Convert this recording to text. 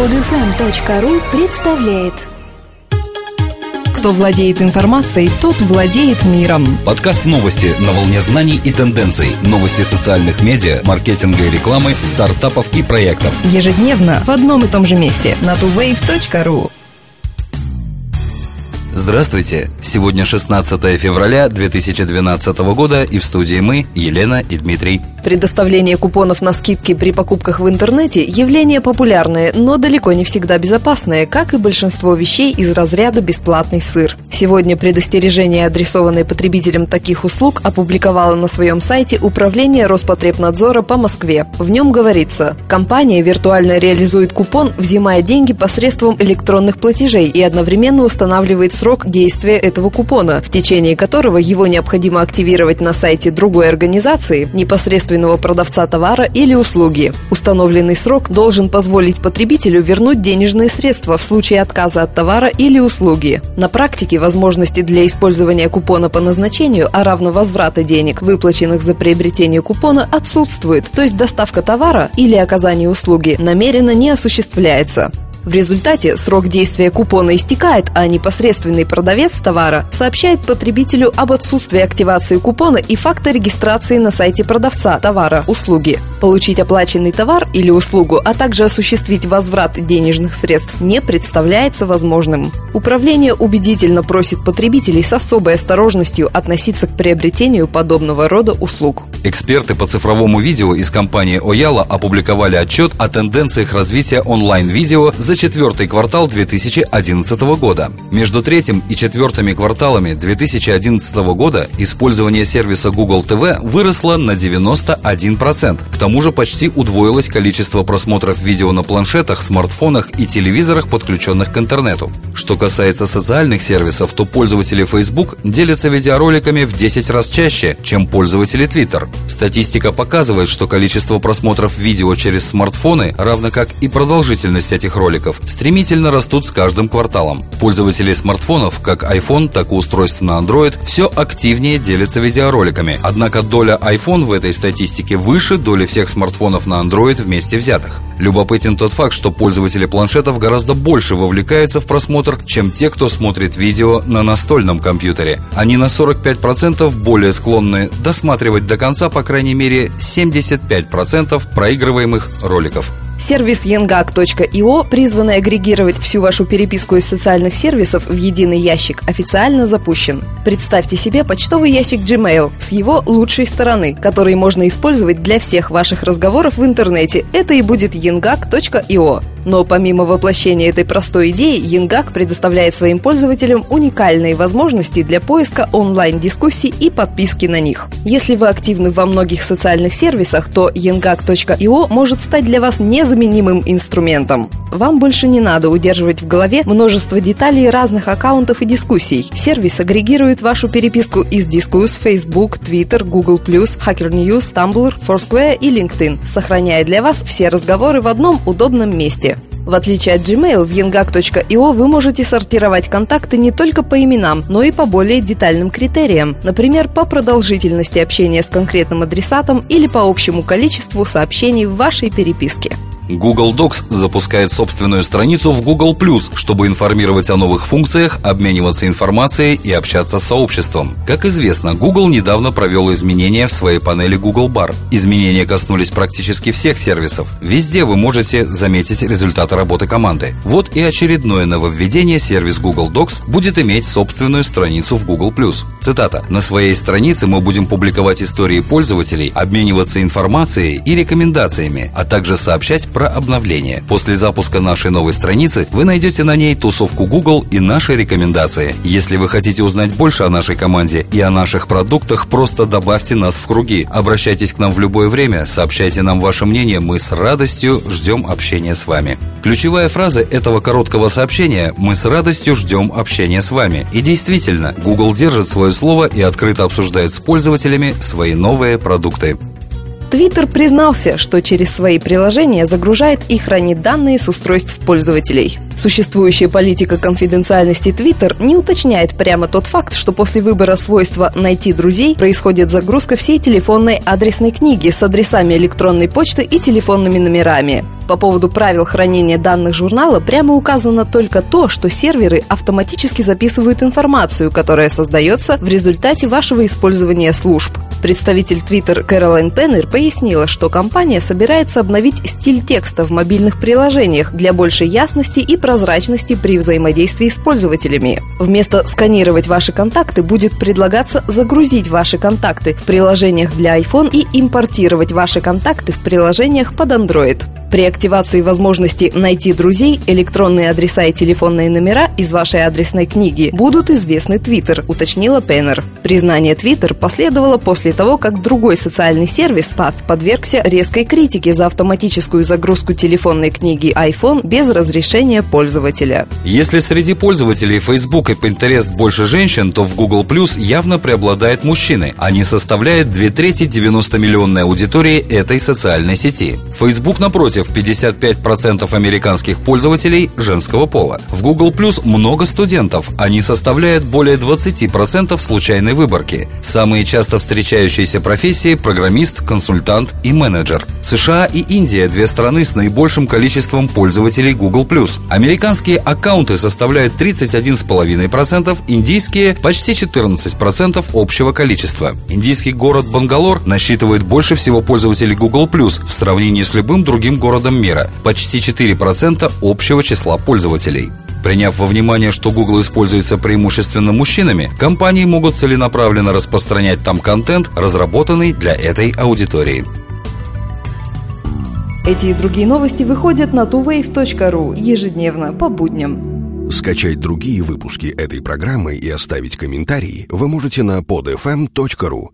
Подфм.ру представляет Кто владеет информацией, тот владеет миром. Подкаст новости на волне знаний и тенденций. Новости социальных медиа, маркетинга и рекламы, стартапов и проектов. Ежедневно в одном и том же месте на tuwave.ru. Здравствуйте! Сегодня 16 февраля 2012 года и в студии мы, Елена и Дмитрий. Предоставление купонов на скидки при покупках в интернете – явление популярное, но далеко не всегда безопасное, как и большинство вещей из разряда «бесплатный сыр». Сегодня предостережение, адресованное потребителям таких услуг, опубликовало на своем сайте Управление Роспотребнадзора по Москве. В нем говорится, компания виртуально реализует купон, взимая деньги посредством электронных платежей и одновременно устанавливает срок действия этого купона, в течение которого его необходимо активировать на сайте другой организации, непосредственного продавца товара или услуги. Установленный срок должен позволить потребителю вернуть денежные средства в случае отказа от товара или услуги. На практике возможности для использования купона по назначению, а равно возврата денег, выплаченных за приобретение купона, отсутствует, то есть доставка товара или оказание услуги намеренно не осуществляется. В результате срок действия купона истекает, а непосредственный продавец товара сообщает потребителю об отсутствии активации купона и факта регистрации на сайте продавца товара, услуги. Получить оплаченный товар или услугу, а также осуществить возврат денежных средств не представляется возможным. Управление убедительно просит потребителей с особой осторожностью относиться к приобретению подобного рода услуг. Эксперты по цифровому видео из компании Ояла опубликовали отчет о тенденциях развития онлайн-видео за четвертый квартал 2011 года. Между третьим и четвертыми кварталами 2011 года использование сервиса Google TV выросло на 91%. К тому же почти удвоилось количество просмотров видео на планшетах, смартфонах и телевизорах, подключенных к интернету. Что касается социальных сервисов, то пользователи Facebook делятся видеороликами в 10 раз чаще, чем пользователи Twitter. Статистика показывает, что количество просмотров видео через смартфоны, равно как и продолжительность этих роликов, стремительно растут с каждым кварталом. Пользователи смартфонов, как iPhone, так и устройств на Android, все активнее делятся видеороликами. Однако доля iPhone в этой статистике выше доли всех смартфонов на Android вместе взятых. Любопытен тот факт, что пользователи планшетов гораздо больше вовлекаются в просмотр, чем те, кто смотрит видео на настольном компьютере. Они на 45% более склонны досматривать до конца, по крайней мере, 75% проигрываемых роликов. Сервис yengak.io, призванный агрегировать всю вашу переписку из социальных сервисов в единый ящик, официально запущен. Представьте себе почтовый ящик Gmail с его лучшей стороны, который можно использовать для всех ваших разговоров в интернете. Это и будет yengak.io. Но помимо воплощения этой простой идеи, Янгак предоставляет своим пользователям уникальные возможности для поиска онлайн-дискуссий и подписки на них. Если вы активны во многих социальных сервисах, то yangak.io может стать для вас незаменимым инструментом. Вам больше не надо удерживать в голове множество деталей разных аккаунтов и дискуссий. Сервис агрегирует вашу переписку из дискус Facebook, Twitter, Google+, Hacker News, Tumblr, Foursquare и LinkedIn, сохраняя для вас все разговоры в одном удобном месте. В отличие от Gmail, в yengak.io вы можете сортировать контакты не только по именам, но и по более детальным критериям, например, по продолжительности общения с конкретным адресатом или по общему количеству сообщений в вашей переписке. Google Docs запускает собственную страницу в Google+, чтобы информировать о новых функциях, обмениваться информацией и общаться с сообществом. Как известно, Google недавно провел изменения в своей панели Google Bar. Изменения коснулись практически всех сервисов. Везде вы можете заметить результаты работы команды. Вот и очередное нововведение сервис Google Docs будет иметь собственную страницу в Google+. Цитата. «На своей странице мы будем публиковать истории пользователей, обмениваться информацией и рекомендациями, а также сообщать про обновление. После запуска нашей новой страницы вы найдете на ней тусовку Google и наши рекомендации. Если вы хотите узнать больше о нашей команде и о наших продуктах, просто добавьте нас в круги. Обращайтесь к нам в любое время, сообщайте нам ваше мнение, мы с радостью ждем общения с вами. Ключевая фраза этого короткого сообщения «Мы с радостью ждем общения с вами». И действительно, Google держит свое слово и открыто обсуждает с пользователями свои новые продукты. Твиттер признался, что через свои приложения загружает и хранит данные с устройств пользователей. Существующая политика конфиденциальности Твиттер не уточняет прямо тот факт, что после выбора свойства «найти друзей» происходит загрузка всей телефонной адресной книги с адресами электронной почты и телефонными номерами. По поводу правил хранения данных журнала прямо указано только то, что серверы автоматически записывают информацию, которая создается в результате вашего использования служб. Представитель Twitter Кэролайн Пеннер пояснила, что компания собирается обновить стиль текста в мобильных приложениях для большей ясности и прозрачности при взаимодействии с пользователями. Вместо сканировать ваши контакты будет предлагаться загрузить ваши контакты в приложениях для iPhone и импортировать ваши контакты в приложениях под Android. При активации возможности найти друзей, электронные адреса и телефонные номера из вашей адресной книги будут известны Twitter, уточнила Пеннер. Признание Twitter последовало после того, как другой социальный сервис Path подвергся резкой критике за автоматическую загрузку телефонной книги iPhone без разрешения пользователя. Если среди пользователей Facebook и Pinterest больше женщин, то в Google Plus явно преобладают мужчины. Они составляют две трети 90-миллионной аудитории этой социальной сети. Facebook, напротив, напротив, 55% американских пользователей женского пола. В Google Plus много студентов, они составляют более 20% случайной выборки. Самые часто встречающиеся профессии – программист, консультант и менеджер. США и Индия – две страны с наибольшим количеством пользователей Google+. Американские аккаунты составляют 31,5%, индийские – почти 14% общего количества. Индийский город Бангалор насчитывает больше всего пользователей Google+, в сравнении с любым другим городом мира, почти 4% общего числа пользователей. Приняв во внимание, что Google используется преимущественно мужчинами, компании могут целенаправленно распространять там контент, разработанный для этой аудитории. Эти и другие новости выходят на tuwave.ru ежедневно по будням. Скачать другие выпуски этой программы и оставить комментарии вы можете на podfm.ru